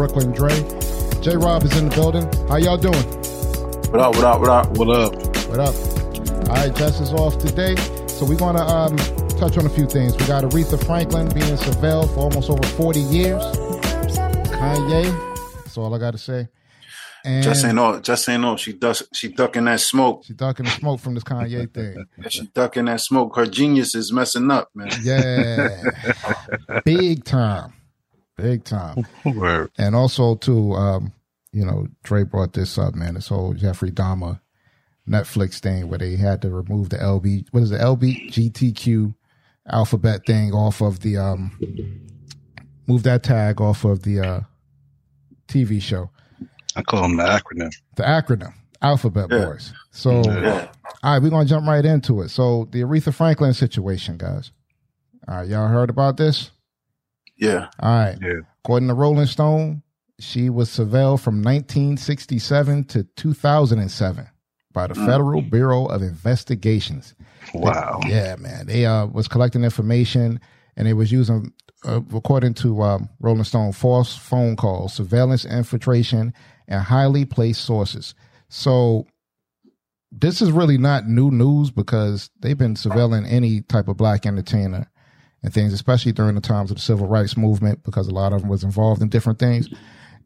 Brooklyn Dre. J Rob is in the building. How y'all doing? What up, what up, what up? What up? What up? All right, Jess is off today. So we're going to um, touch on a few things. We got Aretha Franklin being surveilled for almost over 40 years. Kanye. That's all I got to say. And just ain't know, just ain't know. She ducks, she ducking that smoke. She ducking the smoke from this Kanye thing. she ducking that smoke. Her genius is messing up, man. Yeah, big time, big time. Word. And also too, um, you know, Dre brought this up, man. This whole Jeffrey Dahmer Netflix thing where they had to remove the LB, what is it, LBGTQ alphabet thing off of the, um, move that tag off of the uh, TV show. I call them the acronym. The acronym, Alphabet yeah. Boys. So, yeah. all right, we're going to jump right into it. So, the Aretha Franklin situation, guys. All right, y'all heard about this? Yeah. All right. Yeah. According to Rolling Stone, she was surveilled from 1967 to 2007 by the mm. Federal Bureau of Investigations. Wow. They, yeah, man. They uh, was collecting information and they was using, uh, according to um, Rolling Stone, false phone calls, surveillance infiltration, and highly placed sources. So this is really not new news because they've been surveilling any type of black entertainer and things, especially during the times of the civil rights movement, because a lot of them was involved in different things.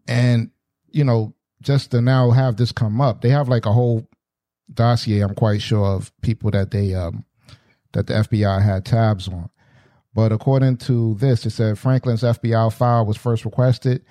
And, you know, just to now have this come up, they have like a whole dossier, I'm quite sure, of people that they, um, that the FBI had tabs on. But according to this, it said Franklin's FBI file was first requested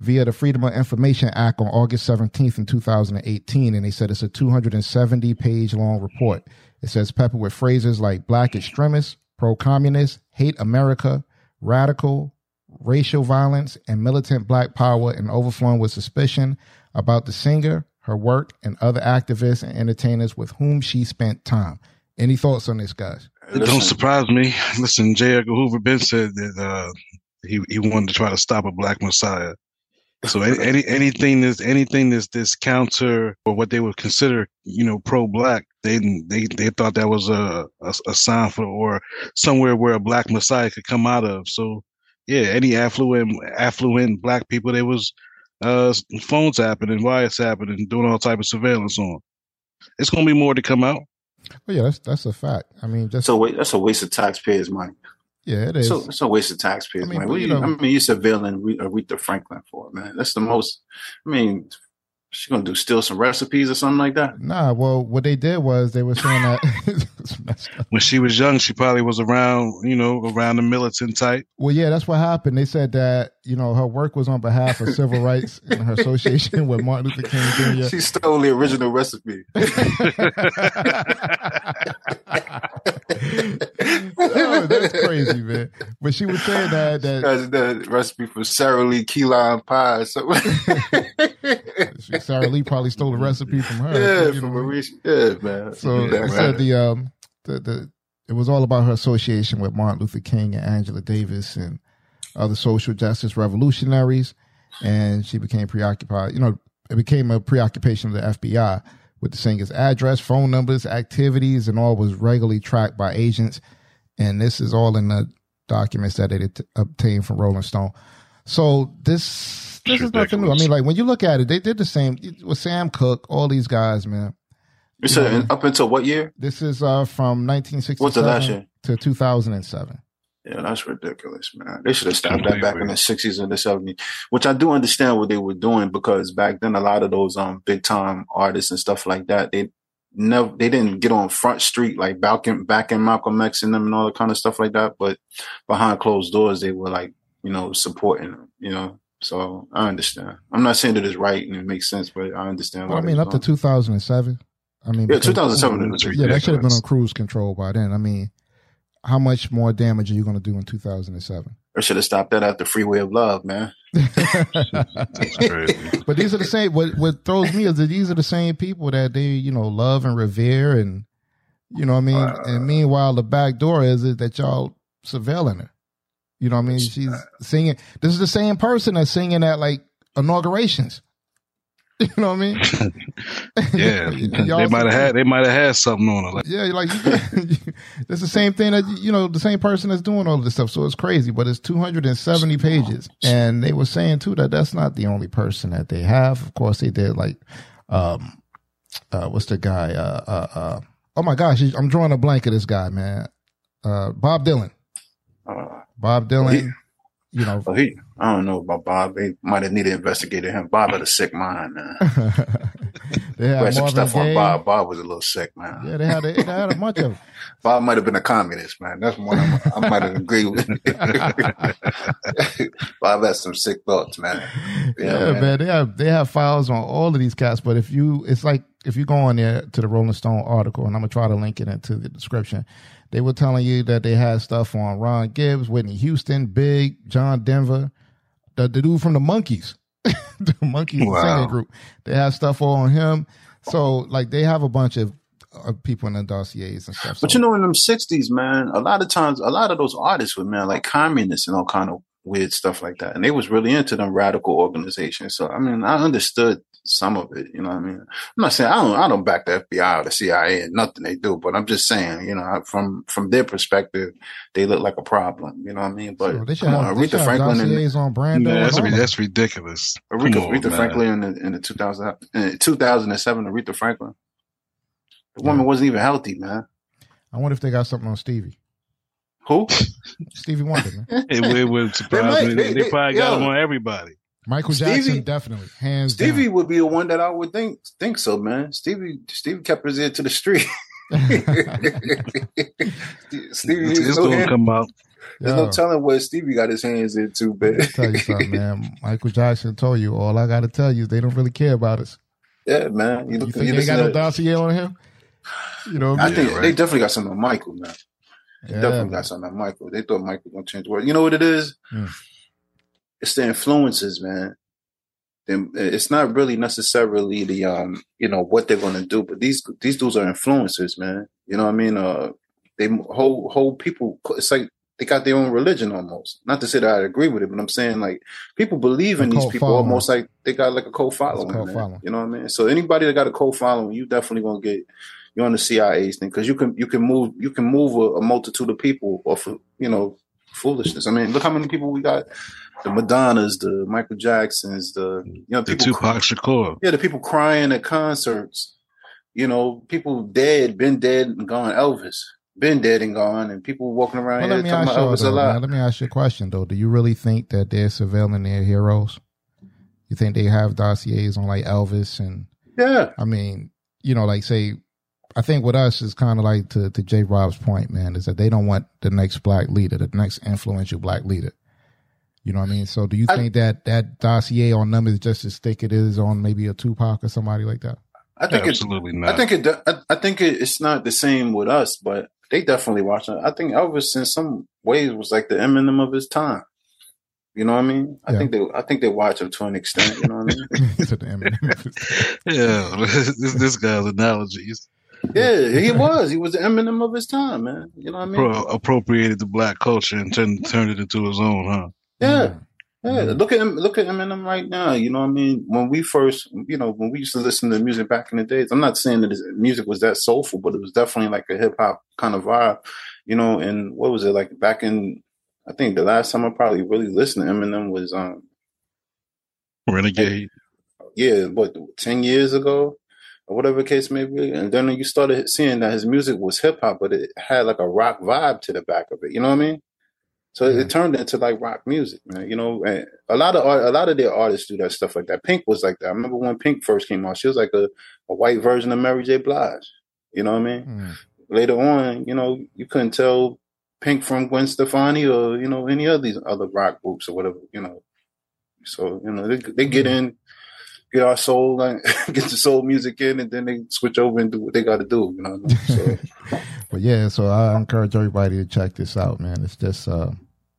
via the Freedom of Information Act on August 17th in 2018. And they said it's a 270 page long report. It says peppered with phrases like black extremists, pro communist, hate America, radical, racial violence, and militant black power, and overflowing with suspicion about the singer, her work, and other activists and entertainers with whom she spent time. Any thoughts on this, guys? It don't surprise me. Listen, J. Edgar Hoover Ben said that uh, he he wanted to try to stop a black messiah. So any anything that's anything that's this counter or what they would consider, you know, pro black, they they they thought that was a, a, a sign for or somewhere where a black messiah could come out of. So yeah, any affluent affluent black people, there was uh, phones happening, wires happening, doing all type of surveillance on. It's gonna be more to come out. Well, yeah, that's that's a fact. I mean, just so that's a waste of taxpayers' money. Yeah, it is. So it's a waste of taxpayers' I mean, money. What you, know, I mean, you're surveilling uh, Aretha Franklin for it, man. That's the most. I mean, she gonna do steal some recipes or something like that? Nah. Well, what they did was they were saying that when she was young, she probably was around, you know, around the militant type. Well, yeah, that's what happened. They said that you know her work was on behalf of civil rights and her association with Martin Luther King Jr. She stole the original recipe. oh, that's crazy, man. But she was saying that that that's the recipe for Sara Lee key lime pie. So. Sara Lee probably stole the recipe from her. Yeah, from Maurice. Yeah, man. So they said the um the the it was all about her association with Martin Luther King and Angela Davis and other social justice revolutionaries, and she became preoccupied. You know, it became a preoccupation of the FBI with the singer's address, phone numbers, activities, and all was regularly tracked by agents. And this is all in the documents that they obtained from Rolling Stone. So this this is nothing new. I mean, like when you look at it, they did the same with Sam Cooke, all these guys, man. You said up until what year? This is uh from 1967 What's the last year? to 2007. Yeah, that's ridiculous, man. They should have stopped that back in the sixties and the seventies. Which I do understand what they were doing because back then a lot of those um big time artists and stuff like that, they never they didn't get on front street like back in back in Malcolm X and them and all that kind of stuff like that. But behind closed doors they were like, you know, supporting them, you know. So I understand. I'm not saying that it's right and it makes sense, but I understand. Well, I mean, up to 2007. I mean, yeah, 2007 Yeah, that should have been on cruise control by then. I mean, how much more damage are you going to do in 2007? I should have stopped that at the freeway of love, man. That's crazy. But these are the same. What what throws me is that these are the same people that they you know love and revere, and you know what I mean. Uh, and meanwhile, the back door is it that y'all surveilling her. You know what I mean? She's singing. This is the same person that's singing at like inaugurations. You know what I mean? yeah, they might have had they might have had something on it. Like, yeah, like it's the same thing that you know the same person that's doing all this stuff. So it's crazy, but it's 270 pages, and they were saying too that that's not the only person that they have. Of course, they did like, um, uh, what's the guy? Uh, uh, uh, oh my gosh, I'm drawing a blank of this guy, man. Uh, Bob Dylan. Uh, Bob Dylan you know, oh, he, I don't know about Bob. They might have needed to investigate him. Bob had a sick mind, man. they had some stuff Gaye. on Bob. Bob was a little sick, man. Yeah, they had a, they had a bunch of. Bob might have been a communist, man. That's one I, I might have agreed with. Bob has some sick thoughts, man. Yeah, yeah man. man. They have they have files on all of these cats, but if you, it's like if you go on there to the Rolling Stone article, and I'm gonna try to link it into the description they were telling you that they had stuff on Ron Gibbs, Whitney Houston, Big, John Denver, the, the dude from the Monkees, the Monkees wow. singing group. They have stuff on him. So like they have a bunch of uh, people in the dossiers and stuff. But so, you know, in them sixties, man, a lot of times, a lot of those artists were man like communists and all kind of weird stuff like that, and they was really into them radical organizations. So I mean, I understood some of it. You know what I mean? I'm not saying I don't I don't back the FBI or the CIA and nothing they do, but I'm just saying, you know, from from their perspective, they look like a problem. You know what I mean? But so they should come have, on, Aretha Franklin and on brand. Yeah, that's, that's ridiculous. Aretha, on, Aretha Franklin in the, in the 2000 in 2007, Aretha Franklin. The woman yeah. wasn't even healthy, man. I wonder if they got something on Stevie. Who? Stevie Wonder, man. it, it would surprise me. They, they, probably got them on everybody. Michael Stevie, Jackson, definitely, hands. Stevie down. would be the one that I would think think so, man. Stevie, Stevie kept his ear to the street. Stevie, it's no gonna hand, come out. There's Yo, no telling where Stevie got his hands into, man. tell you something, man. Michael Jackson told you all I got to tell you. Is they don't really care about us. Yeah, man. You, look, you think you they got no dossier on him? You know, I, mean? think right? they definitely got something on Michael, man. They yeah, definitely man. got something on Michael. They thought Michael was gonna change the world. You know what it is? Mm it's the influences, man. It's not really necessarily the um, you know, what they're gonna do, but these these dudes are influencers, man. You know what I mean? Uh, they whole whole people. It's like they got their own religion almost. Not to say that I agree with it, but I'm saying like people believe in these people following. almost like they got like a co-following. Co-following. You know what I mean? So anybody that got a co-following, you definitely gonna get you're on the CIA's thing because you can you can move you can move a, a multitude of people off of you know foolishness. I mean, look how many people we got the Madonnas, the Michael Jacksons, the you know people, the Tupac Shakur. Yeah, the people crying at concerts. You know, people dead, been dead and gone. Elvis, been dead and gone, and people walking around well, here talking about Elvis though, a lot. let me ask you a question though. Do you really think that they're surveilling their heroes? You think they have dossiers on like Elvis and? Yeah. I mean, you know, like say I think with us is kind of like to, to J. Rob's point, man, is that they don't want the next black leader, the next influential black leader. You know what I mean? So do you I, think that that dossier on them is just as thick it is on maybe a Tupac or somebody like that? I think absolutely not. I think it. I, I think it, it's not the same with us, but they definitely watch it. I think Elvis, in some ways, was like the Eminem of his time. You know what I mean? I yeah. think they. I think they watch him to an extent. You know what I mean? yeah, this, this guy's analogies. Yeah, he was. He was the Eminem of his time, man. You know what I mean? Pro- appropriated the black culture and turned turned it into his own, huh? Yeah. Yeah, look at him. Look at Eminem right now. You know what I mean? When we first, you know, when we used to listen to music back in the days, I'm not saying that his music was that soulful, but it was definitely like a hip hop kind of vibe. You know, and what was it like back in? I think the last time I probably really listened to Eminem was um Renegade. yeah, what ten years ago or whatever case may be. And then you started seeing that his music was hip hop, but it had like a rock vibe to the back of it. You know what I mean? So it turned into like rock music, man. You know, and a lot of art, a lot of their artists do that stuff like that. Pink was like that. I remember when Pink first came out, she was like a, a white version of Mary J. Blige. You know what I mean? Mm-hmm. Later on, you know, you couldn't tell Pink from Gwen Stefani or you know any of these other rock groups or whatever. You know, so you know they, they get mm-hmm. in, get our soul, like, get the soul music in, and then they switch over and do what they got to do. You know. So. but yeah, so I encourage everybody to check this out, man. It's just uh,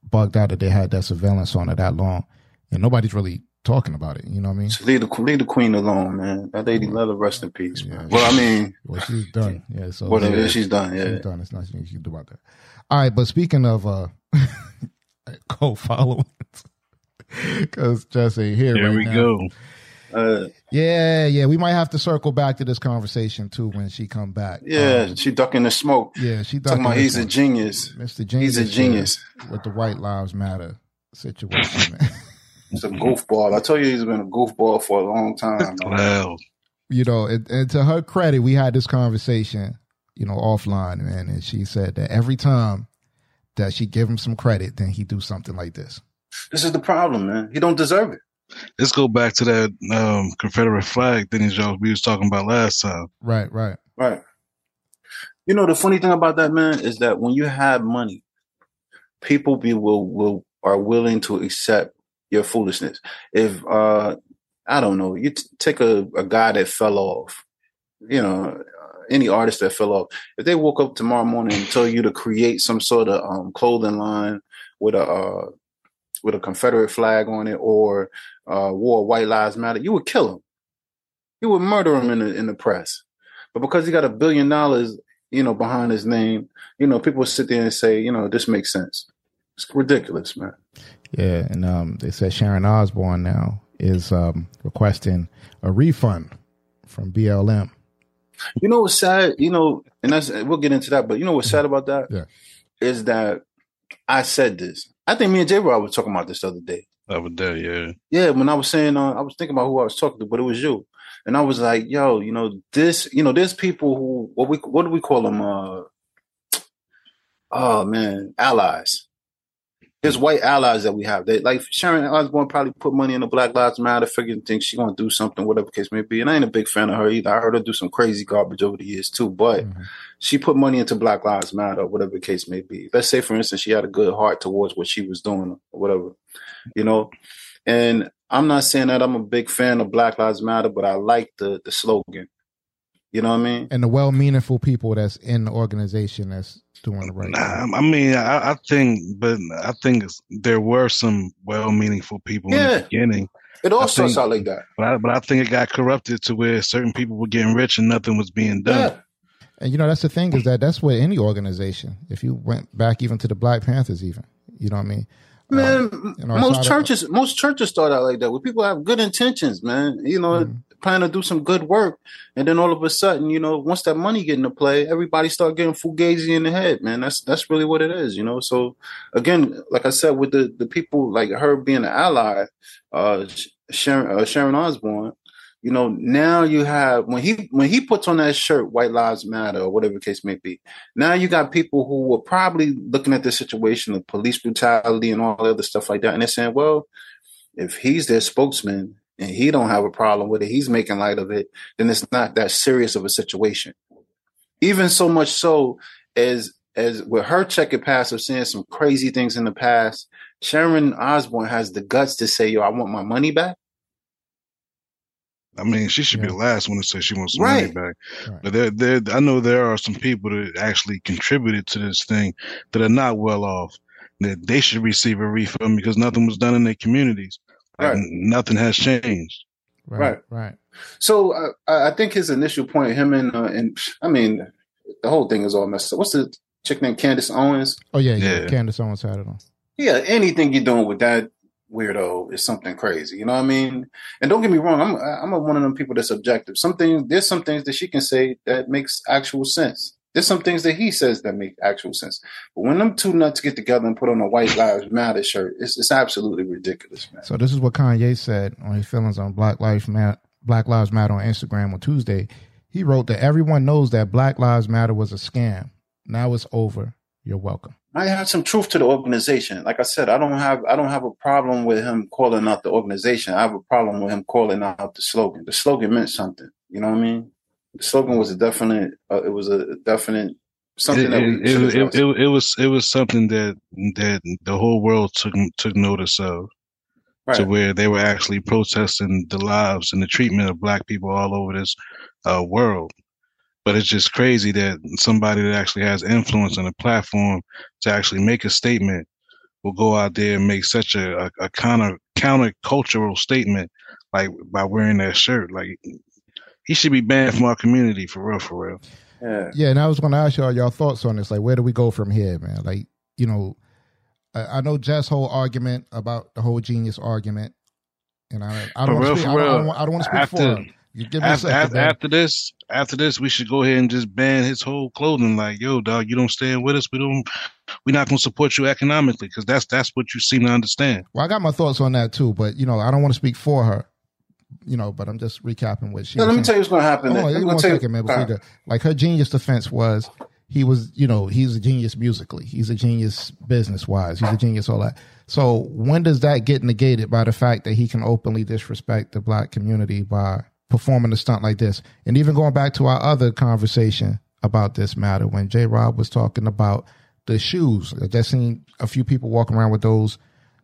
bugged out that they had that surveillance on it that long, and nobody's really talking about it. You know what I mean? So leave the leave the queen alone, man. That lady, let her rest in peace. Yeah, well, I mean, well, she's done. Yeah, so whatever yeah, she's done. Yeah, she's done. It's nothing she can do about that. All right, but speaking of uh, co-followers, because Jesse here. There right we now. go. Uh, yeah, yeah. We might have to circle back to this conversation too when she come back. Yeah, Um, she ducking the smoke. yeah. She Talking ducking about this he's a genius. Mr. Genius. He's a genius. with the White Lives Matter situation. man. He's a goofball. I told you he's been a goofball for a long time. man. Well, you know, and, and to her credit, we had this conversation, you know, offline, man, and she said that every time that she give him some credit, then he do something like this. This is the problem, man. He don't deserve it. Let's go back to that um, Confederate flag thing that y'all we was talking about last time. Right, right. Right. You know the funny thing about that, man, is that when you have money, people be will will are willing to accept your foolishness. If uh I don't know, you t- take a, a guy that fell off, you know, uh, any artist that fell off. If they woke up tomorrow morning and told you to create some sort of um, clothing line with a uh, with a Confederate flag on it or uh, wore White Lives Matter, you would kill him. You would murder him in the in the press. But because he got a billion dollars, you know, behind his name, you know, people sit there and say, you know, this makes sense. It's ridiculous, man. Yeah, and um, they said Sharon Osbourne now is um, requesting a refund from BLM. You know what's sad? You know, and that's we'll get into that, but you know what's sad about that? Yeah. Is that I said this. I think me and J Rob were talking about this the other day. Over there, yeah. Yeah, when I was saying, uh, I was thinking about who I was talking to, but it was you. And I was like, yo, you know, this, you know, there's people who, what we, what do we call them? Uh, oh man, allies. There's white allies that we have. They like Sharon Osbourne probably put money in the Black Lives Matter, figuring things she gonna do something, whatever the case may be. And I ain't a big fan of her either. I heard her do some crazy garbage over the years too, but Mhm. she put money into Black Lives Matter, whatever the case may be. Let's say, for instance, she had a good heart towards what she was doing, or whatever, you know. And I'm not saying that I'm a big fan of Black Lives Matter, but I like the the slogan. You know what I mean? And the well meaningful people that's in the organization that's doing the right thing. Nah, I mean, I, I think, but I think there were some well-meaningful people in Yeah. the beginning, It all I starts out like that. but I, but I think it got corrupted to where certain people were getting rich and nothing was being done. Yeah. And you know, that's the thing is that that's what any organization, if you went back even to the Black Panthers, even, you know what I mean? Man, Um, you know, most it's not a- churches, most churches start out like that, where people have good intentions, man. You know, Mhm. Plan to do some good work, and then all of a sudden, you know, once that money get into play, everybody start getting fugazi in the head, man. That's that's really what it is, you know. So again, like I said, with the the people like her being an ally, uh, Sharon uh, Sharon Osbourne, you know, now you have when he when he puts on that shirt, White Lives Matter or whatever case may be. Now you got people who were probably looking at the situation of police brutality and all the other stuff like that, and they're saying, well, if he's their spokesman and he don't have a problem with it, he's making light of it, then it's not that serious of a situation. Even so much so as as with her checkered past of saying some crazy things in the past, Sharon Osbourne has the guts to say, "Yo, I want my money back." I mean, she should be the last one to say she wants some Right. money back. Right. But there, there, I know there are some people that actually contributed to this thing that are not well off. That they should receive a refund because nothing was done in their communities. Like, Right. n- Nothing has changed. Right, right. So uh, I I think his initial point, him and uh, and I mean, the whole thing is all messed up. What's the chick named Candace Owens? Oh, yeah, yeah. Yeah. Candace Owens had it on. yeah, anything you're doing with that weirdo is something crazy. You know what I mean? And don't get me wrong, I'm I'm a, one of them people that's objective. Some things there's some things that she can say that makes actual sense. There's some things that he says that make actual sense. But when them two nuts get together and put on a White Lives Matter shirt, it's it's absolutely ridiculous, man. So this is what Kanye said on his feelings on Black Lives Matter, Black Lives Matter on Instagram on Tuesday. He wrote that everyone knows that Black Lives Matter was a scam. Now it's over. You're welcome. I have some truth to the organization. Like I said, I don't have I don't have a problem with him calling out the organization. I have a problem with him calling out the slogan. The slogan meant something. You know what I mean? Slogan was a definite. Uh, it was a definite something It, that it, it, it, it, was it was something that that the whole world took took notice of to where they were actually protesting the lives and the treatment of black people all over this uh, world. But it's just crazy that somebody that actually has influence and a platform to actually make a statement will go out there and make such a, a, a counter counter cultural statement like by wearing that shirt. Like he should be banned from our community for real, for real. Yeah. Yeah, and I was going to ask y'all y'all thoughts on this. Like, where do we go from here, man? Like, you know, I, I know Jess' whole argument about the whole genius argument, And I, I don't want to speak. I don't, I don't want to speak after, for her. You give me after, a second, after, after this, after this, we should go ahead and just ban his whole clothing. Like, yo, dog, you don't stand with us. We don't. We're not going to support you economically because that's that's what you seem to understand. Well, I got my thoughts on that too, but you know, I don't want to speak for her. You know, but I'm just recapping what she. Was let me saying. tell you what's going to happen. Then. on, me one you- second, man. Before you right. Like her genius defense was, he was, you know, he's a genius musically. He's a genius business wise. He's a genius all that. So when does that get negated by the fact that he can openly disrespect the black community by performing a stunt like this? And even going back to our other conversation about this matter, when J. Rob was talking about the shoes, I just seen a few people walking around with those,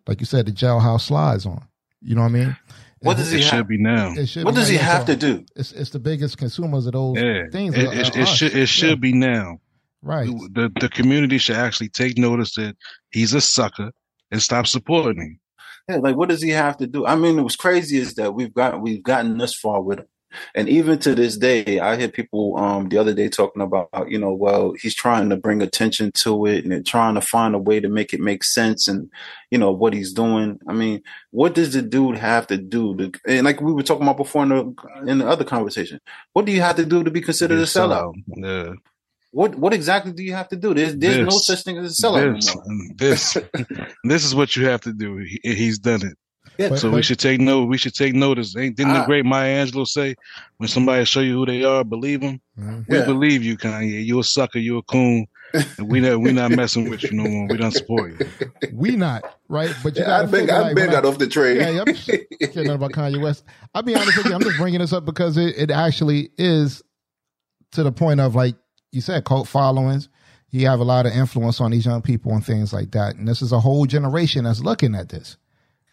like you said, the jailhouse slides on. You know what I mean? What does It he should have? be now. It should What be does he have to do? It's it's the biggest consumers of those Yeah, things. it, it, it should it should Yeah. be now. right. The the community should actually take notice that he's a sucker and stop supporting him. Yeah, like what does he have to do? I mean, what's crazy is that we've got we've gotten this far with him, and even to this day, I hear people um the other day talking about you know, well, he's trying to bring attention to it and trying to find a way to make it make sense and you know what he's doing. I mean, what does the dude have to do? To, and like we were talking about before in the in the other conversation, what do you have to do to be considered a sellout? Yeah. What what exactly do you have to do? There's there's no such thing as a sellout This, anymore. this, this is what you have to do. He, he's done it. Yeah, But- So we should take note. We should take notice. Ain't didn't the Ah. great Maya Angelou say, "When somebody show you who they are, believe them." Mhm. We Yeah. believe you, Kanye. You a sucker. You a coon. And we not we not messing with you no more. We don't support you. We not right, but you Yeah, I gotta been I like, been when I- off the train. Yeah, yeah, I'm just care nothing about Kanye West. I'll be honest with you. I'm just bringing this up because it, it actually is to the point of like you said, cult followings. You have a lot of influence on these young people and things like that. And this is a whole generation that's looking at this.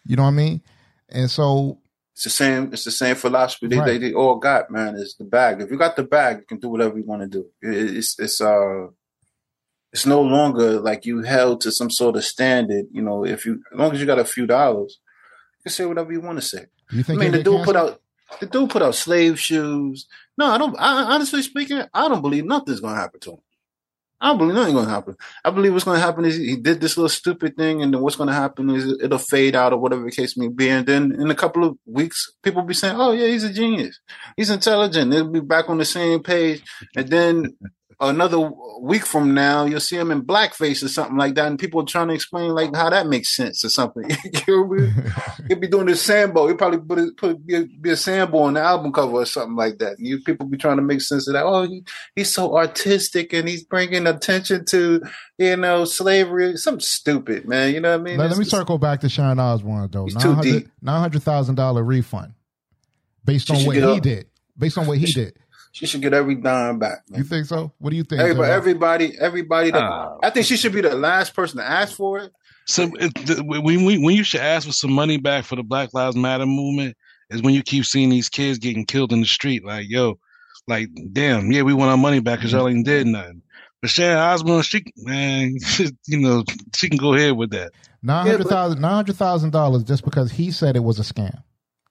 You know what I mean? And so It's the same. It's the same philosophy they, Right. they, they all got, man. It's the bag. If you got the bag, you can do whatever you want to do. It- It's it's uh, it's no longer like you held to some sort of standard. You know, if you as long as you got a few dollars, you can say whatever you want to say. you I mean, the dude put out the dude put out slave shoes. No, I don't. I, honestly speaking, I don't believe nothing's gonna happen to him. I don't believe nothing's gonna happen. I believe what's gonna happen is he did this little stupid thing, and then what's gonna happen is it'll fade out or whatever the case may be, and then in a couple of weeks, people will be saying, "Oh yeah, he's a genius. He's intelligent." They'll be back on the same page, and then another week from now, you'll see him in blackface or something like that, and people are trying to explain like how that makes sense or something. You'll be- He'll be doing this Sambo. He'll probably put it, put be a, be a Sambo on the album cover or something like that. You people be trying to make sense of that. Oh, he, he's so artistic and he's bringing attention to you know slavery. Something stupid, man. You know what I mean? Let, let me It's- circle back to Sharon Osbourne though. He's too deep. Nine hundred thousand dollar refund based on what he did. Based on what he did. She should get every dime back. Man. You think so? What do you think? Everybody, J-Rob? everybody, everybody. That, Ah. I think she should be the last person to ask for it. So it, the, when we, when you should ask for some money back for the Black Lives Matter movement is when you keep seeing these kids getting killed in the street. Like yo, like damn, yeah, we want our money back because y'all ain't did nothing. But Sharon Osbourne, she man, you know, she can go ahead with that. Nine hundred thousand nine hundred thousand dollars just because he said it was a scam.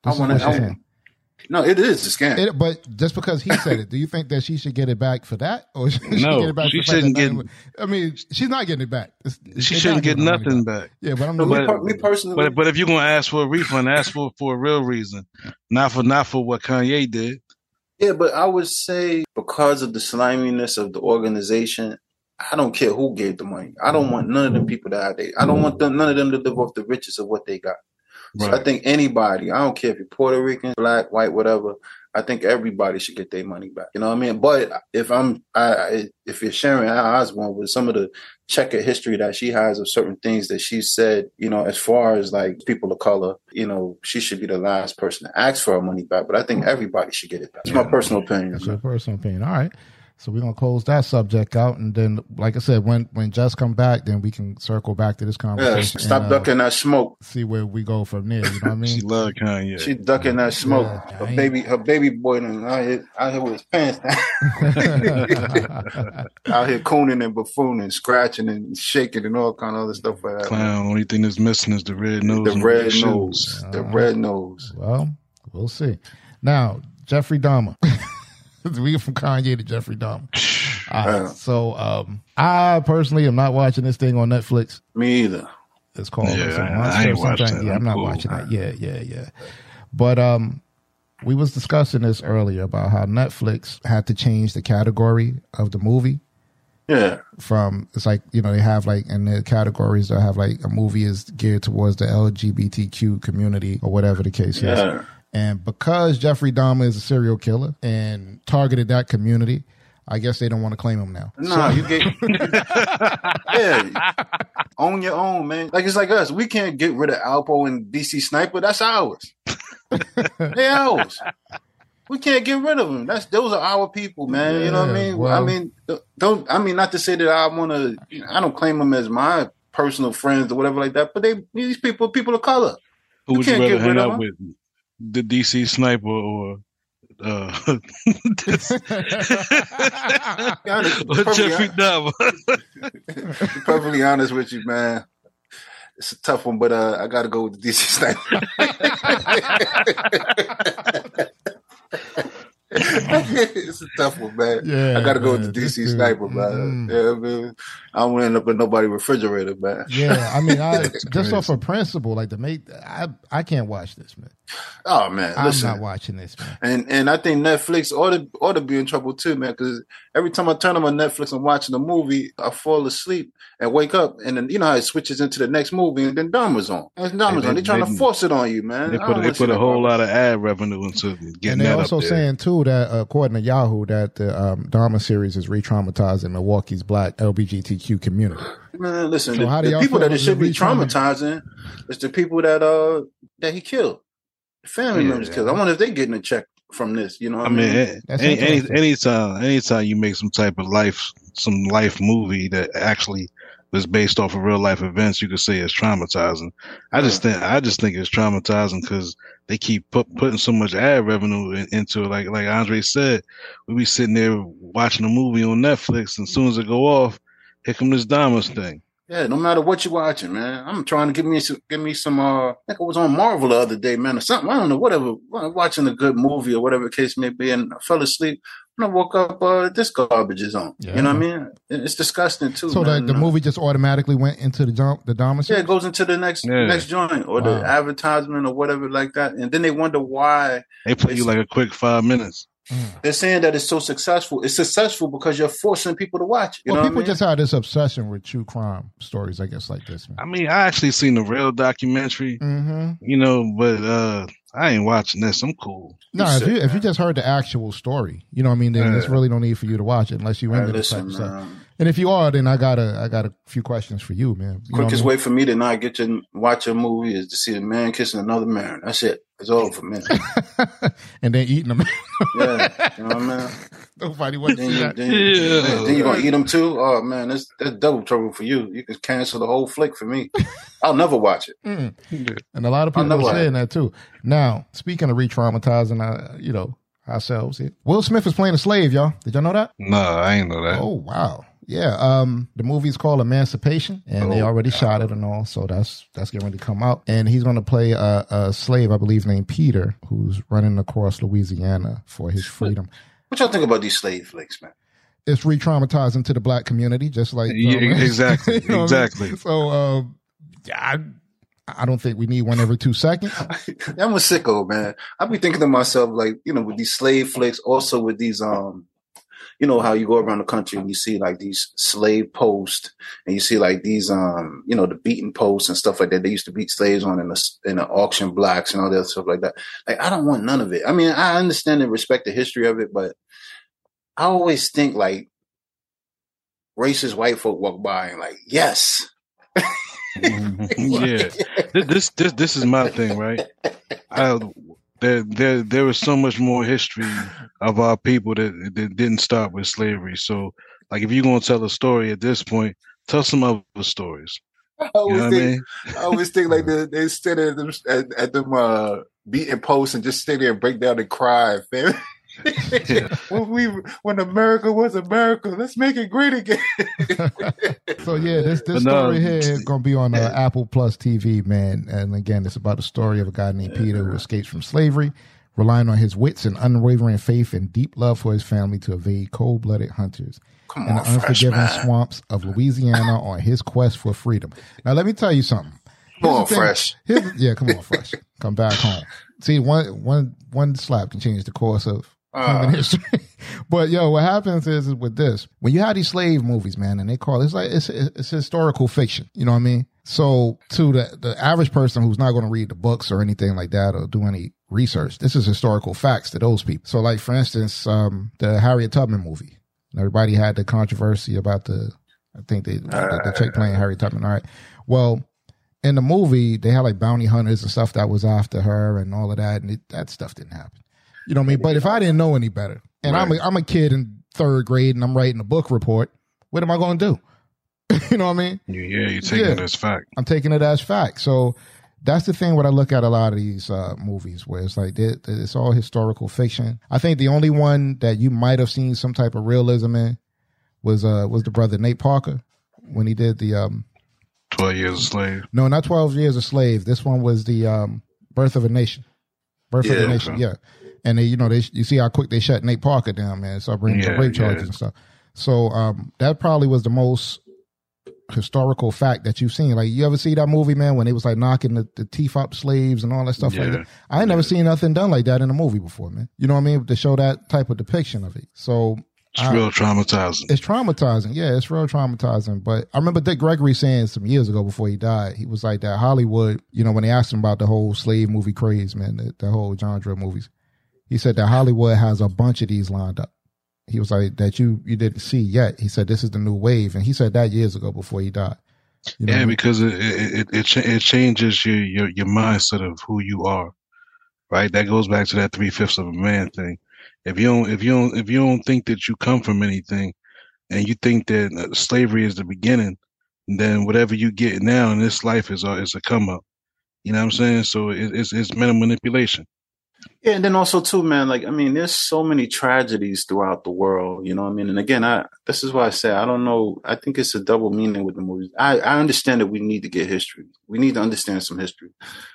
I This is want what to. Saying. No, it is a scam. It, but just because he said it, do you think that she should get it back for that, or should she No, get it back? she for shouldn't get- nothing- I mean, she's not getting it back. It's- She shouldn't not get giving her money nothing back. back. Yeah, but I'm But me, But- me personally, But but if you're gonna ask for a refund, ask for for a real reason, not for not for what Kanye did. Yeah, but I would say because of the sliminess of the organization, I don't care who gave the money. I don't want none of them people to have they. I don't want them, none of them to live off the riches of what they got. So I think anybody, I don't care if you're Puerto Rican, black, white, whatever. I think everybody should get their money back. You know what I mean? But if I'm, I, I if you're Sharon Osbourne with some of the checkered history that she has of certain things that she said, you know, as far as like people of color, you know, she should be the last person to ask for her money back. But I think everybody should get it back. It's my personal opinion. That's your personal opinion. All right. So we're gonna close that subject out, and then, like I said, when when Jess come back, then we can circle back to this Yeah, conversation. stop and, uh, ducking that smoke. See where we go from there. You know what I mean? She mean? love Kanye. She ducking that smoke. Yeah, her baby, her baby boy, done out here, out here with his pants down, out here cooning and buffooning, scratching and shaking and all kind of other stuff like that. Clown. Only thing that's missing is the red nose. The red shoes. nose, the Uh-huh. red nose. well, we'll see. Now, Jeffrey Dahmer. we get from Kanye to Jeffrey Dahmer. All right. Yeah. So, um, I personally am not watching this thing on Netflix. Me either. It's called Yeah, some I- monster I ain't or something. watched that. Yeah, I'm I'm not cool. watching that. Yeah, yeah, yeah. But um, we was discussing this earlier about how Netflix had to change the category of the movie Yeah. from it's like you know they have like in the categories they have like a movie is geared towards the LGBTQ community or whatever the case is. Yeah. And because Jeffrey Dahmer is a serial killer and targeted that community, I guess they don't want to claim him now. Nah, you get yeah, own your own, man. Like it's like us. We can't get rid of Alpo and DC Sniper. That's ours. they ours. We can't get rid of them. That's those are our people, man. you know what I mean? well- I mean, don't. I mean, not to say that I want to. You know, I don't claim them as my personal friends or whatever like that. But they these people, people of color. Who You would you can't rather get hang rid of out with? The DC sniper or uh this- Be honest- or perfectly Jeffrey Dahmer? perfectly honest with you, man. It's a tough one, but uh, I got to go with the DC sniper. it's a tough one, man. Yeah, I got to go man, with the DC dude, sniper, man. mm. Yeah, man. I won't end up in nobody's refrigerator, man. Yeah, I mean, I just crazy. off of principle, like the make, I I can't watch this, man. Oh man, I'm listen. not watching this, man. And and I think Netflix ought to ought to be in trouble too, man. Because every time I turn on my Netflix and watching a movie, I fall asleep and wake up, and then you know how it switches into the next movie, and then Dahmer's on. And Dahmer's They- on. They're trying they- to force it on you, man. They put they put a whole garbage. lot of ad revenue into getting And they're that also saying too that uh, according to Yahoo, that the um, Dahmer series is re-traumatizing Milwaukee's black LGBTQ community. Man, listen, So the, how do the y'all people that it should be traumatizing is the people that uh that he killed, the family Yeah. members killed. I wonder if they getting a check from this. You know, what I mean, That's any, any, anytime, anytime you make some type of life, some life movie that actually was based off of real life events, you could say it's traumatizing. I just think, I just think it's traumatizing because they keep put, putting so much ad revenue in, into it. Like, like Andre said, we be sitting there watching a movie on Netflix, and as soon as it go off, here come this Dahmer's thing. Yeah, no matter what you're watching, man. I'm trying to give me some, give me some. Uh, I think I was on Marvel the other day, man, or something. I don't know, whatever. Watching a good movie or whatever the case may be, and I fell asleep. When I woke up, uh, this garbage is on. Yeah. You know what I mean? It's disgusting too. So the, man. the movie just automatically went into the Dom- the Dahmer Yeah, it goes into the next Yeah. next joint or Wow. the advertisement or whatever like that, and then they wonder why They put you like a quick five minutes. Mm. they're saying that it's so successful. It's successful because you're forcing people to watch. You Well, know people I mean? just have this obsession with true crime stories, I guess, like this, man. I mean, I actually seen the real documentary, Mm-hmm. you know, but uh I ain't watching this. I'm cool. No, You if you if you just heard the actual story, you know what I mean, then there's Yeah. really no need for you to watch it unless you Man, into this type of stuff. And if you are, then I got a I got a few questions for you, man. You know I Quickest mean? way for me to not get to watch a movie is to see a man kissing another man. That's it. It's over for me. and then eating them. Yeah, you know what I mean. Nobody wants to Then, see you, that. then, Yeah. then you're gonna eat them too. Oh man, that's that's double trouble for you. You can cancel the whole flick for me. I'll never watch it. Mm. And a lot of people are saying that too. Now, speaking of re-traumatizing, uh, you know ourselves here, Will Smith is playing a slave, y'all. Did y'all know that? No, I ain't know that. Oh wow, yeah. Um, the movie's called Emancipation, and they Oh, already God. shot it and all, so that's that's getting ready to come out. And he's going to play a, a slave, I believe, named Peter, who's running across Louisiana for his freedom. What y'all think about these slave flicks, man? It's re-traumatizing to the black community, just like Yeah, um, exactly, you know what I mean? exactly. So, um, I I don't think we need one every two seconds. I'm a sicko, man. I be thinking to myself, like, you know, with these slave flicks, also with these, um, you know, how you go around the country and you see like these slave posts and you see like these, um, you know, the beaten posts and stuff like that. They used to beat slaves on in the, in the auction blocks and all that stuff like that. Like, I don't want none of it. I mean, I understand and respect the history of it, but I always think like racist white folk walk by and like, yes. yeah. This this this is my thing, right? I, there there there was so much more history of our people that, that didn't start with slavery. So, like, if you're gonna tell a story at this point, tell some other stories. I You always know what I think, mean? I always think like they, they sit at them at, at them uh, beating posts and just stay there and break down and cry, fam. When we when America was America, let's make it great again. So yeah, this this no, story here is gonna be on uh, Apple Plus TV, man. And again, it's about the story of a guy named Peter who escapes from slavery, relying on his wits and unwavering faith and deep love for his family to evade cold-blooded hunters Come in on, the unforgiving swamps of Louisiana on his quest for freedom. Now, let me tell you something. Come on, fresh. yeah, come on, fresh. Come back home. See, one one one slap can change the course of human Uh, history. but yo, what happens is, is with this, when you have these slave movies, man, and they call it's like it's it's historical fiction. You know what I mean? So to the the average person who's not going to read the books or anything like that or do any research, this is historical facts to those people. So, like for instance, um, the Harriet Tubman movie. Everybody had the controversy about the, I think they the, the chick playing Harriet Tubman. All right, well. In the movie, they had like bounty hunters and stuff that was after her and all of that, and it, that stuff didn't happen. You know what I mean? But if I didn't know any better, and I'm a, I'm a kid in third grade and I'm writing a book report, what am I going to do? you know what I mean? Yeah, you're taking Yeah. it as fact. I'm taking it as fact. So that's the thing when I look at a lot of these uh, movies where it's like it's all historical fiction. I think the only one that you might have seen some type of realism in was uh was the brother Nate Parker when he did the um Twelve years a slave. no not Twelve Years a Slave. This one was the um Birth of a Nation. Birth of a Nation, okay. yeah. And they, you know, they you see how quick they shut Nate Parker down, man. So bringing Yeah, the rape charges yeah. and stuff. So um that probably was the most historical fact that you've seen. Like you ever see that movie, man, when they was like knocking the, the teeth out slaves and all that stuff like Yeah. that. I ain't never seen nothing done like that in a movie before, man. You know what I mean? To show that type of depiction of it. So It's I- real traumatizing. it's traumatizing. Yeah, it's real traumatizing. But I remember Dick Gregory saying some years ago before he died, he was like that Hollywood, you know, when they asked him about the whole slave movie craze, man, the, the whole genre movies, he said that Hollywood has a bunch of these lined up. He was like that you you didn't see yet. He said this is the new wave, and he said that years ago before he died. You know I yeah, mean? because it it it, it, it changes your, your your mindset of who you are, right? That goes back to that three fifths of a man thing. If you don't if you don't if you don't think that you come from anything, and you think that uh, slavery is the beginning, then whatever you get now in this life is a, is a come up. You know what I'm saying? So it, it's it's mental manipulation. Yeah, and then also too, man. Like, I mean, there's so many tragedies throughout the world. You know what I mean? And again, I this is why I say I don't know. I think it's a double meaning with the movies. I I understand that we need to get history. We need to understand some history,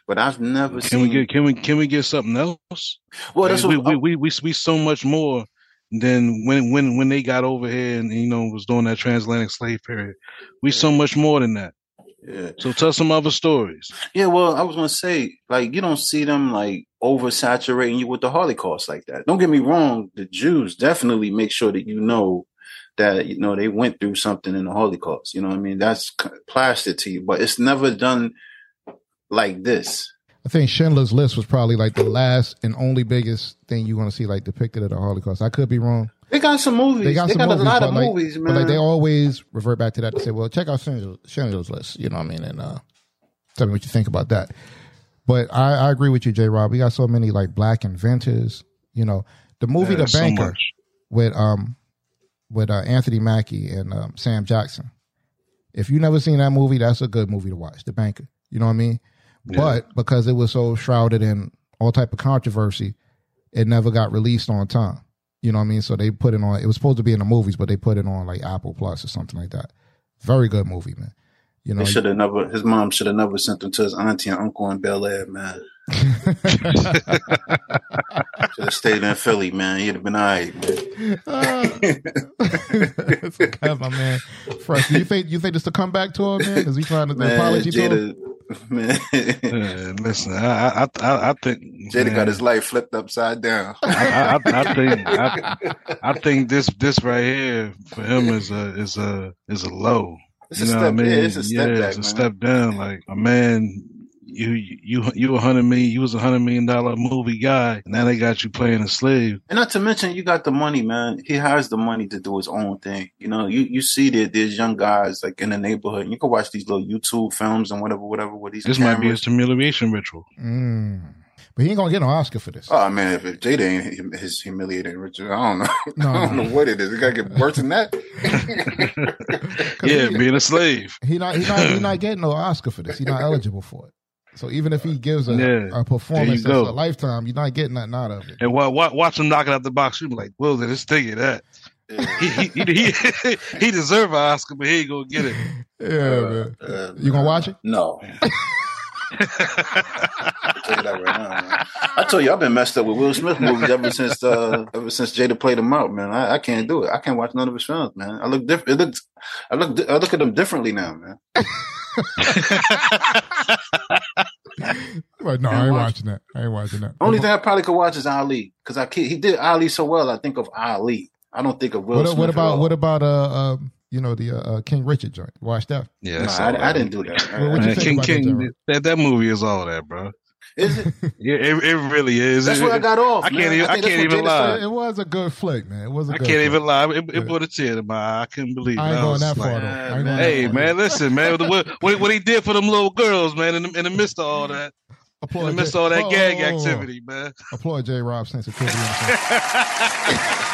but I've never Can seen. we get can we can we get something else? well, that's we, what, we, we, we, we so much more than when, when, when they got over here and, you know, was doing that transatlantic slave period. We so much more than that. Yeah. So tell some other stories. Yeah, well, I was gonna say, like, you don't see them like oversaturating you with the Holocaust like that. Don't get me wrong, the Jews definitely make sure that you know that you know they went through something in the Holocaust. You know what I mean? That's c- plastered to you, but it's never done like this. I think Schindler's List was probably like the last and only biggest thing you're going to see like depicted at the Holocaust. I could be wrong. They got some movies. They got some a movies, lot of like, movies, man. But like they always revert back to that to say, well, check out Schindler's, Schindler's List. You know what I mean? And uh, tell me what you think about that. But I, I agree with you, J. Rob. We got so many like black inventors. You know, the movie Yeah, The Banker much. with um with uh, Anthony Mackie and um, Sam Jackson. If you never seen that movie, that's a good movie to watch. The Banker. You know what I mean? Yeah. But because it was so shrouded in all type of controversy, it never got released on time. You know what I mean? So they put it on. It was supposed to be in the movies, but they put it on like Apple Plus or something like that. Very good movie, man. You know, should have never. His mom should have never sent him to his auntie and uncle in Bel Air, man. Should have stayed in Philly, man. He'd have been all right, man. it's okay, my man. Fresh. You think you think this a comeback tour, man? Is he trying to do Man, apology tour? Jada, man, Yeah, listen, I, I, I, I think Jada man, got his life flipped upside down. I, I, I think I, I think this this right here for him is a is a is a low. It's you a know step. what I mean? Yeah, it's a step yeah, back, it's a man. step down. Like a man, you you you a hundred million. You was a hundred million dollar movie guy. Now they got you playing a slave. And not to mention, you got the money, man. He has the money to do his own thing. You know, you, you see that there's young guys like in the neighborhood. You can watch these little YouTube films and whatever, whatever with these This might be cameras. his humiliation ritual. Mm. But he ain't gonna get no Oscar for this. Oh man, if Jada ain't his humiliation ritual, I don't know. No, I don't no. know what it is. It gotta get worse than that. Yeah, being a slave. He not he not he not getting no Oscar for this. He's not eligible for it. So even if he gives a, Yeah, a performance there that's go. a lifetime, you're not getting nothing out of it. And wa- wa- watch him knock it out the box. You be like, "Well, let's take it that." He he he, he, he deserve an Oscar, but he ain't gonna get it. Yeah, man. Uh, You gonna watch it? No. I'll tell you that right now, man. I told you I've been messed up with Will Smith movies ever since uh ever since Jada played him out, man. I, I can't do it. I can't watch none of his films, man. I look different. It looks, I look, I look at them differently now, man. Like, no, I ain't watching that. I ain't watching that. Only thing I probably could watch is Ali because I can't, he did Ali so well. I think of Ali. I don't think of Will What, Smith. what about what about uh, um, you know the uh, uh, King Richard joint? Watch that. Yeah, Nah, that's all I, I didn't do that. Well, Man, King that, King, that, that movie is all that, bro. Is it? Yeah, it, it really is. That's It- where I got off. I can't even- I think that's can't even Jada lie. It was a good flick, man. It was a I good can't flick. even lie. It, it Yeah. brought a tear to my eye. I couldn't believe. it. I ain't going that like, far though. Going Hey that far. man, listen, man. What, what, what he did for them little girls, man, in the, in the midst of all that, in Applaud the midst J- of all that oh, gag oh, oh, oh. activity, man. Applaud J. Rob sensitivity. and stuff.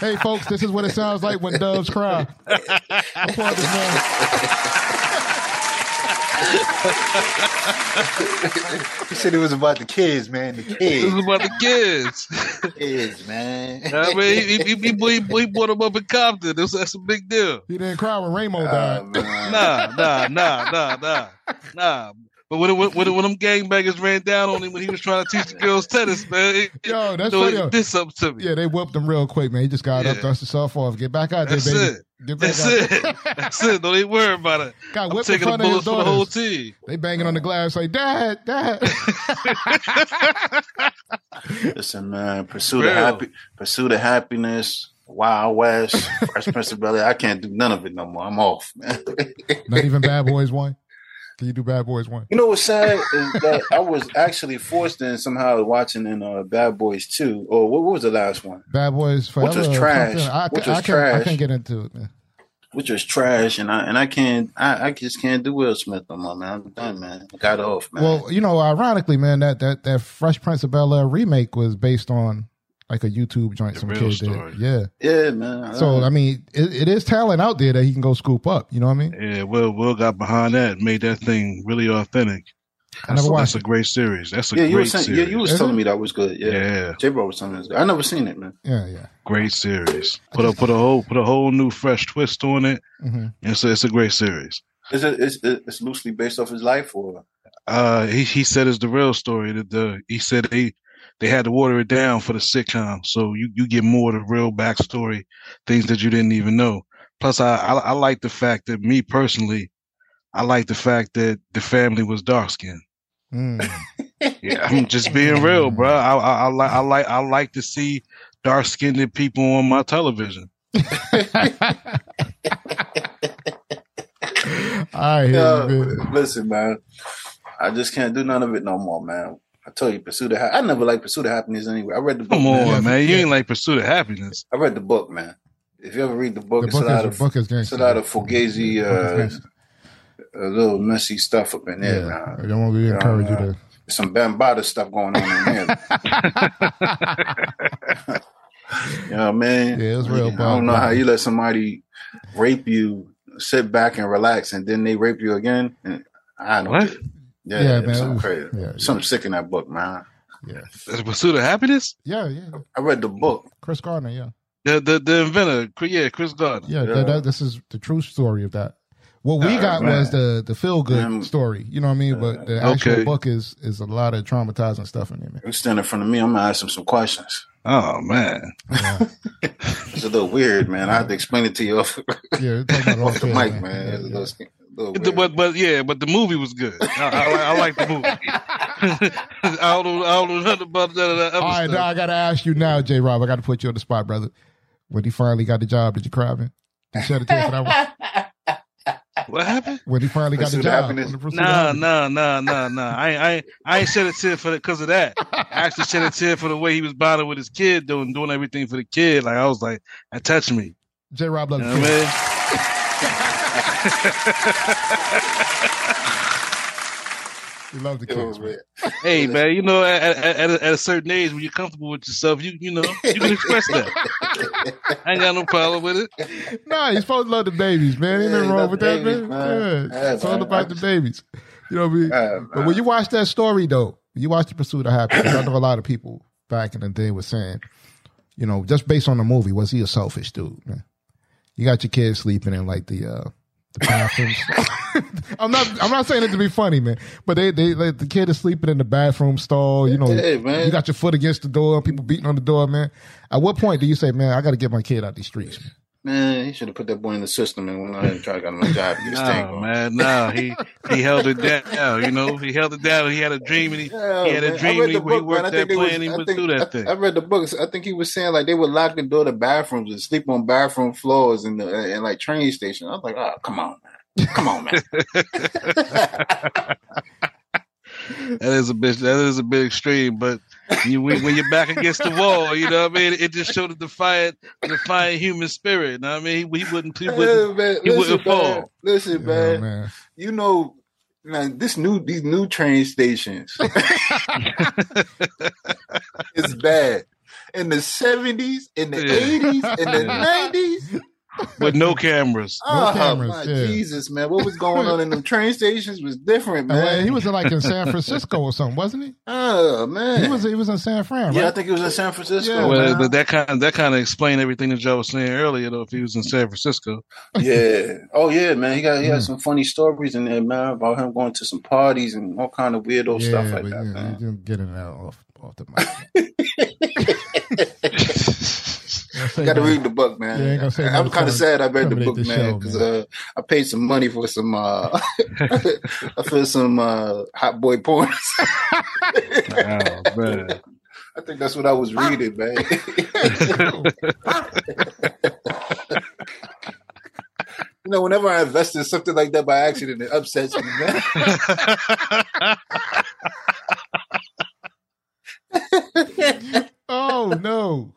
hey, folks, this is what it sounds like when doves cry. Applaud this man. He said it was about the kids, man. The This kids, is about the kids. kids, man. I mean, he, he, he, he, he brought them up in Compton. That's, that's a big deal. He didn't cry when Ramo Ah, died. man. Nah, nah, nah, nah, nah, nah. But when, when, when, when them gangbangers ran down on him when he was trying to teach the girls tennis, man, it, Yo, that's you know, funny. it did something to me. Yeah, they whooped him real quick, man. He just got up, Yeah. dusted himself off. Get back out there, That's baby. it. Get back That's out it. there. That's it. Don't even worry about it. Got I'm whipped in taking the his bullets for the whole team. They banging on the glass like, Dad, Dad. Listen, man. Pursue the happy, pursue the happiness. Wild West, Fresh Prince of Bel Air. I can't do none of it no more. I'm off, man. Not even Bad Boys 1. Can you do Bad Boys 1? You know what's sad is that I was actually forced in somehow watching in uh, Bad Boys 2. Or what, what was the last one? Bad Boys Forever. Which was trash. I, Which was I, can't, I can't get into it, man. Which was trash, and I and I can't I, I just can't do Will Smith no more, man. I'm done, man. I got off, man. Well, you know, ironically, man, that that that Fresh Prince of Bel Air remake was based on like a YouTube joint The some real kid story. did. Yeah. yeah, man. So I mean, it, it is talent out there that he can go scoop up. You know what I mean? Yeah, Will Will got behind that, and made that thing really authentic. I never That's, watched that's a great series. That's a yeah, you great was saying, series. yeah, you was Is telling it? me that was good. Yeah, Yeah. J Bro was telling me it was good. I never seen it, man. Yeah, yeah. great series. Put a put a whole put a whole new fresh twist on it. hmm And so it's a great series. Is it it's, it's loosely based off his life, or Uh, he he said it's the real story. That the he said they they had to water it down for the sitcom, so you you get more of the real backstory, things that you didn't even know. Plus, I I, I like the fact that me personally, I like the fact that the family was dark skinned. Mm. Yeah, I'm just being real, bro. I I, I like I like I like to see dark skinned people on my television. I hear Yeah, you, man. listen, man. I just can't do none of it no more, man. I told you, Pursuit of Ha- I never liked Pursuit of Happiness anyway. I read the book. Come on, man. man. You yeah. ain't like Pursuit of Happiness. I read the book, man. If you ever read the book, The it's a book lot is, of book is it's a lot of fugazi, uh, a little messy stuff up in there. Yeah, I don't want to encourage you to. There's some Bambada stuff going on in there. you know what I mean? Yeah, it's real I don't know bad. how you let somebody rape you, sit back and relax, and then they rape you again. And I don't. What? get it. Yeah, Yeah, yeah man, man. Something crazy. yeah, something sick in that book, man. Yeah, That's Pursuit of Happiness. yeah, yeah. I read the book. Chris Gardner, yeah, The the the inventor, yeah, Chris Gardner. yeah. Yeah. That, that, this is the true story of that. What we Uh, got man. was the the feel good Um, story. You know what I mean? But the actual Okay. book is is a lot of traumatizing stuff in there, man. You stand in front of me, I'm gonna ask him some questions. Oh man, Yeah, It's a little weird, man. I have to explain it to you off, yeah talk about it off the mic, air, man. It's Yeah, little, yeah. a little The- but but yeah, but the movie was good. I, I, I like the movie. I don't know, I don't know nothing about that, that All right, stuff. now I got to ask you now, J. Rob. I got to put you on the spot, brother. When he finally got the job, did you cry, man? Did you shed a tear for that one? What happened? When he finally got the job, Happiness? on the Pursuit of Nah, Happiness. nah, nah, nah, nah. I ain't- I ain't- I ain't shed a tear for because of that. I actually shed a tear for the way he was bonding with his kid, doing doing everything for the kid. Like I was like, that touched me. J. Rob You know what I kids. mean? He loves the kids, man. Hey man, you know, at, at, at, a, at a certain age when you're comfortable with yourself, you you know, you can express that. I ain't got no problem with it. Nah, he's supposed to love the babies, man. Ain't Yeah, nothing he wrong with the that, man. man. Yeah, Yeah, it's all about the babies. You know what I mean? Yeah, But when you watch that story, though, when you watch the Pursuit of Happiness, I know a lot of people back in the day were saying, you know, just based on the movie, was he a selfish dude? Man? You got your kids sleeping in like the uh the bathrooms. I'm not. I'm not saying it to be funny, man. But they, they, like, the kid is sleeping in the bathroom stall. You know, Yeah, man. you got your foot against the door. People beating on the door, man. At what point do you say, man, I got to get my kid out these streets? Man? Man, he should have put that boy in the system and went out and tried to get him a job. to get his thing No, man, no. He he held it down. You know, he held it down. He had a dream, and he, Yeah, he had man. a dream. and He, book, he worked that plan. was- he I would think- do that I, thing. I read the books. I think he was saying like they would lock the door to bathrooms and sleep on bathroom floors and the and like train stations. I was like, oh, come on, man, come on, man. That is a bit. That is a bit extreme, but you, when, when you're back against the wall, you know what I mean. It just showed a defiant, defiant human spirit. You know what I mean? He, he wouldn't. He wouldn't. Yeah, man. he Listen, wouldn't man. fall. Listen, Yeah, man. man. You know, man, this new these new train stations is bad. In the seventies, in the Yeah. eighties, in the Yeah. nineties. With no cameras. Oh cameras, my yeah. Jesus, man! What was going on in them train stations was different, man. he was in, like in San Francisco or something, wasn't he? oh man, He was he was in San Fran, yeah, I think it was in San Francisco. Yeah, well, but that kind that kind of explained everything that Joe was saying earlier, though. If he was in San Francisco, yeah. Oh yeah, man. He got he had Mm. some funny stories in there, man, about him going to some parties and all kind of weirdo yeah, stuff like that, yeah, man. you didn't get it out off off the mic. You got to read the book, man. Yeah, ain't gonna say I'm kind of sad I read the book, the man, because uh, I paid some money for some uh, for some uh, hot boy porn. oh man, I think that's what I was reading, man. you know, whenever I invest in something like that by accident, it upsets me, man. oh no.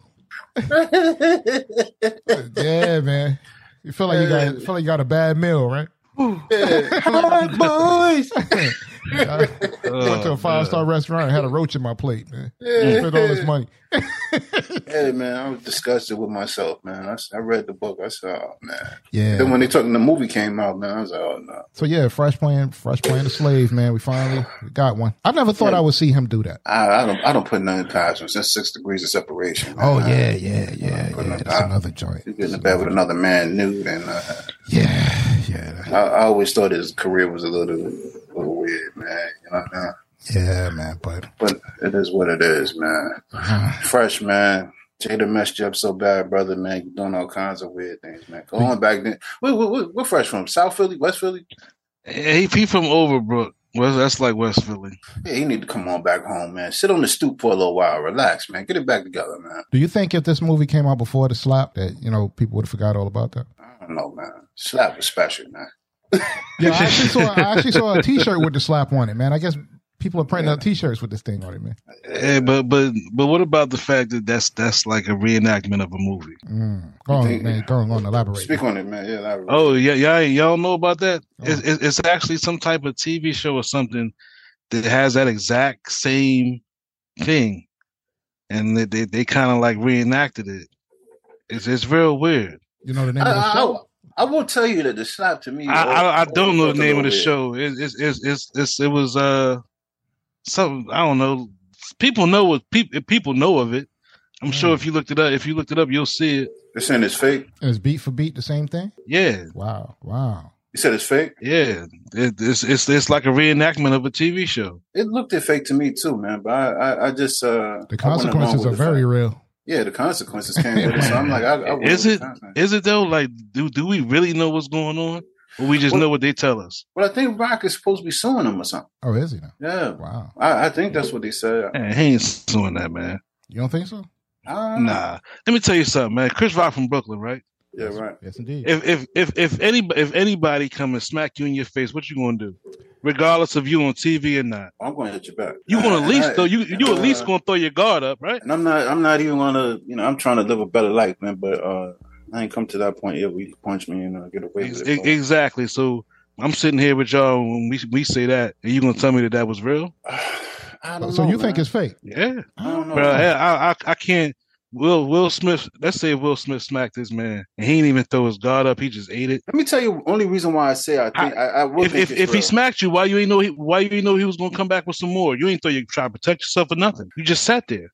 Yeah, man. You feel like you got uh, feel like you got a bad meal, right? Hot boys. I went to a five star restaurant and had a roach in my plate, man. Yeah. Spent all this money. Hey man, I was disgusted with myself, man. I read the book. I said, "Oh man." Yeah. Then when they talking, the movie came out, man, I was like, "Oh no." So yeah, fresh playing, fresh playing the slave, man. We finally got one. I never thought Yeah. I would see him do that. I, I don't. I don't put nothing past him. Since six degrees of separation. man. Oh I- yeah, yeah, yeah, yeah. nothing That's past- another joint. He's getting in bed with another man nude, and uh, Yeah, yeah, I, I always thought his career was a little, little weird, man. You know, uh, yeah, man. But but it is what it is, man. uh, Fresh, man. Jada messed you up so bad, brother, man. You doing all kinds of weird things, man. Go on back then. Where, where, where, fresh from? South Philly, West Philly? he, he from Overbrook. Well, that's like West Philly. Yeah, you need to come on back home, man. Sit on the stoop for a little while. Relax, man. Get it back together, man. do you think if this movie came out before the slap, that you know people would have forgot all about that? I don't know, man. Slap was special, man. Yeah, I actually saw. I actually saw a T-shirt with the slap on it, man. I guess people are printing out T-shirts with this thing on it, man. Yeah, but but but what about the fact that that's that's like a reenactment of a movie? Mm. Go on, think- man. Go on, go on. Elaborate. Speak on it, man. Yeah, elaborate. Oh yeah, yeah, y'all know about that? Oh. It's, it's it's actually some type of TV show or something that has that exact same thing, and they they, they kind of like reenacted it. It's it's real weird. You know the name I, of the I, show? I, I will tell you that the slap to me. I I, I don't know the always felt a name of the little show. It, it's it's it's it's it was uh some I don't know. People know what people people know of it. I'm sure Mm. if you looked it up, if you looked it up, you'll see it. weird. They're saying it's fake. Is beat for beat the same thing? Yeah, Wow, wow. You said it's fake. yeah. It, it's it's it's like a reenactment of a TV show. It looked it fake to me too, man. But I, I, I just uh, The I went along consequences are the very fact. real. Yeah, the consequences came with it. So I'm like, I, I Is it is it? the consequences. Is it though? Like, do do we really know what's going on, or we just Well- know what they tell us? But I think Rock is supposed to be suing him or something. Oh, is he now? Yeah, Wow. I, I think that's what they said. Man, he ain't doing that, man. You don't think so? I. Nah. Let me tell you something, man. Chris Rock from Brooklyn, right? Yeah, right. Yes, indeed. If if if if any if anybody come and smack you in your face, what you gonna do? Regardless of you on TV or not, I'm going to hit you back. you gonna at least I- though you you at least uh, gonna throw your guard up, right? And I'm not. I'm not even gonna. You know, I'm trying to live a better life, man. But uh, I ain't come to that point yet. where you punch me and uh, get away Ex- with it. Exactly. So I'm sitting here with y'all when we we say that, and you gonna tell me that that was real? I don't so know, you think it's fake? Yeah. I don't know. Bro, man. I, I I can't. Will Will Smith? Let's say Will Smith smacked this man, and he didn't even throw his guard up. He just ate it. Let me tell you. Only reason why I say I think I, I will If if, if he smacked you, why you ain't know he why you ain't know he was gonna come back with some more? You ain't throw you try to protect yourself or nothing. You just sat there.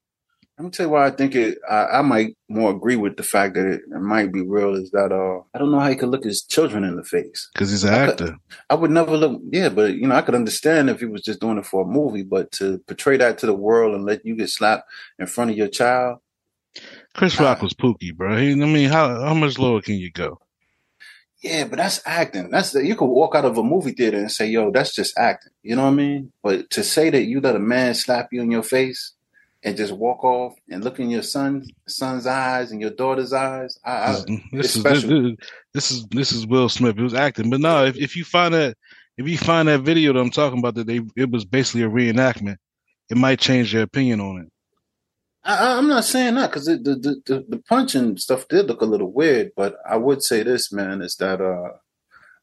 Let me tell you why I think it. I, I might more agree with the fact that it, it might be real. Is that uh, I don't know how he could look his children in the face. Because he's an I actor. I would never look. Yeah, but you know, I could understand if he was just doing it for a movie. But to portray that to the world and let you get slapped in front of your child, Chris Rock was pooky, bro. He, I mean, how how much lower can you go? Yeah, but that's acting. That's the, you could walk out of a movie theater and say, "Yo, that's just acting." You know what I mean? But to say that you let a man slap you in your face and just walk off and look in your son's son's eyes and your daughter's eyes, I, I, this, is, this, this, is this is Will Smith. It was acting, but no, if, if you find that if you find that video that I'm talking about that they it was basically a reenactment, it might change your opinion on it. I, am not saying that because the, the, the the punching stuff did look a little weird, but I would say this, man, is that uh,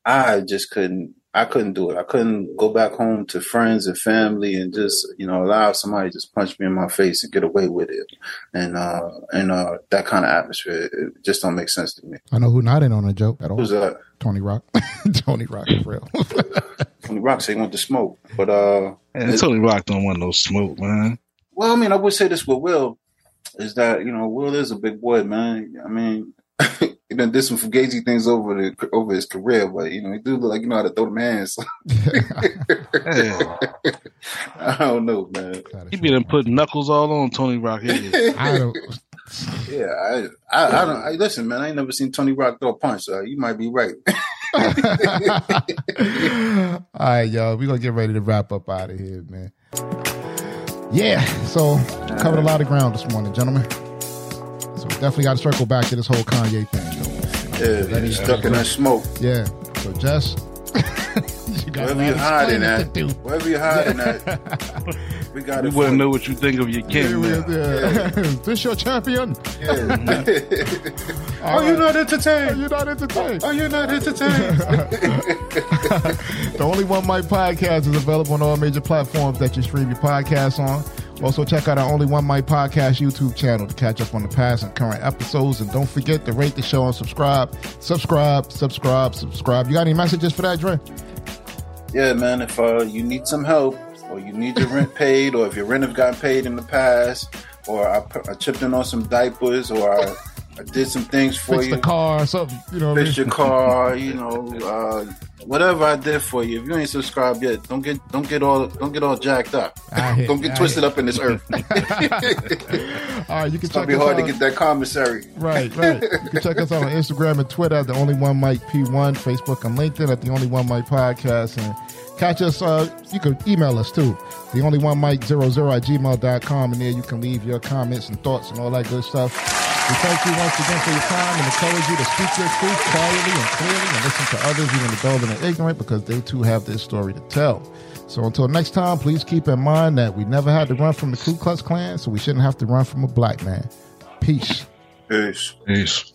I just couldn't. I couldn't do it. I couldn't go back home to friends and family and just, you know, allow somebody just punch me in my face and get away with it. And, uh, and, uh, that kind of atmosphere, it just don't make sense to me. I know who not in on a joke at all. Who's that? Tony Rock. Tony Rock for real. Tony Rock say he want to smoke, but, uh, man, Tony Rock don't want no smoke, man. Well, I mean, I would say this with Will is that you know Will is a big boy, man. I mean, he done did some fugazi things over the over his career, but you know he do look like you know how to throw them hands. I don't know, man. He be done putting knuckles all on Tony Rock. I don't. Yeah, I, I, I don't. I, listen, man. I ain't never seen Tony Rock throw a punch. So you might be right. all right, y'all. We're gonna get ready to wrap up out of here, man. Yeah, so covered a lot of ground this morning, gentlemen. So definitely got to circle back to this whole Kanye thing. Though. Yeah, he's stuck in that smoke. Yeah. So Jess, you got Wherever you're hiding at, wherever you're hiding at, we got we it. We wouldn't know what you think of your king. Yeah, yeah. yeah. this your champion. Yeah. Are right. you not entertained? Are you not entertained? Are you not entertained? the Only One Mic podcast is available on all major platforms that you stream your podcast on. Also, check out our Only One Mic podcast YouTube channel to catch up on the past and current episodes. And don't forget to rate the show and subscribe. Subscribe, subscribe, subscribe. You got any messages for that, Dre? Yeah, man. If uh, you need some help, or you need your rent paid, or if your rent have gotten paid in the past, or I, I chipped in on some diapers, or I, I did some things for Fix you. the car, something, you know. Fix your car, you know, uh, whatever I did for you. If you ain't subscribed yet, don't get don't get all don't get all jacked up. Hit, don't get twisted hit. up in this earth. all right, you can. It's check be hard out. to get that commissary. Right, right. You can check us out on Instagram and Twitter at the Only One Mic P1, Facebook and LinkedIn at the Only One Mic Podcast, and Catch us, uh, you can email us too. The only one mike00 at gmail.com, and there you can leave your comments and thoughts and all that good stuff. We thank you once again for your time and encourage you to speak your truth quietly and clearly and listen to others, even the dull and the ignorant, because they too have their story to tell. So until next time, please keep in mind that we never had to run from the Ku Klux Klan, so we shouldn't have to run from a black man. Peace. Peace. Peace.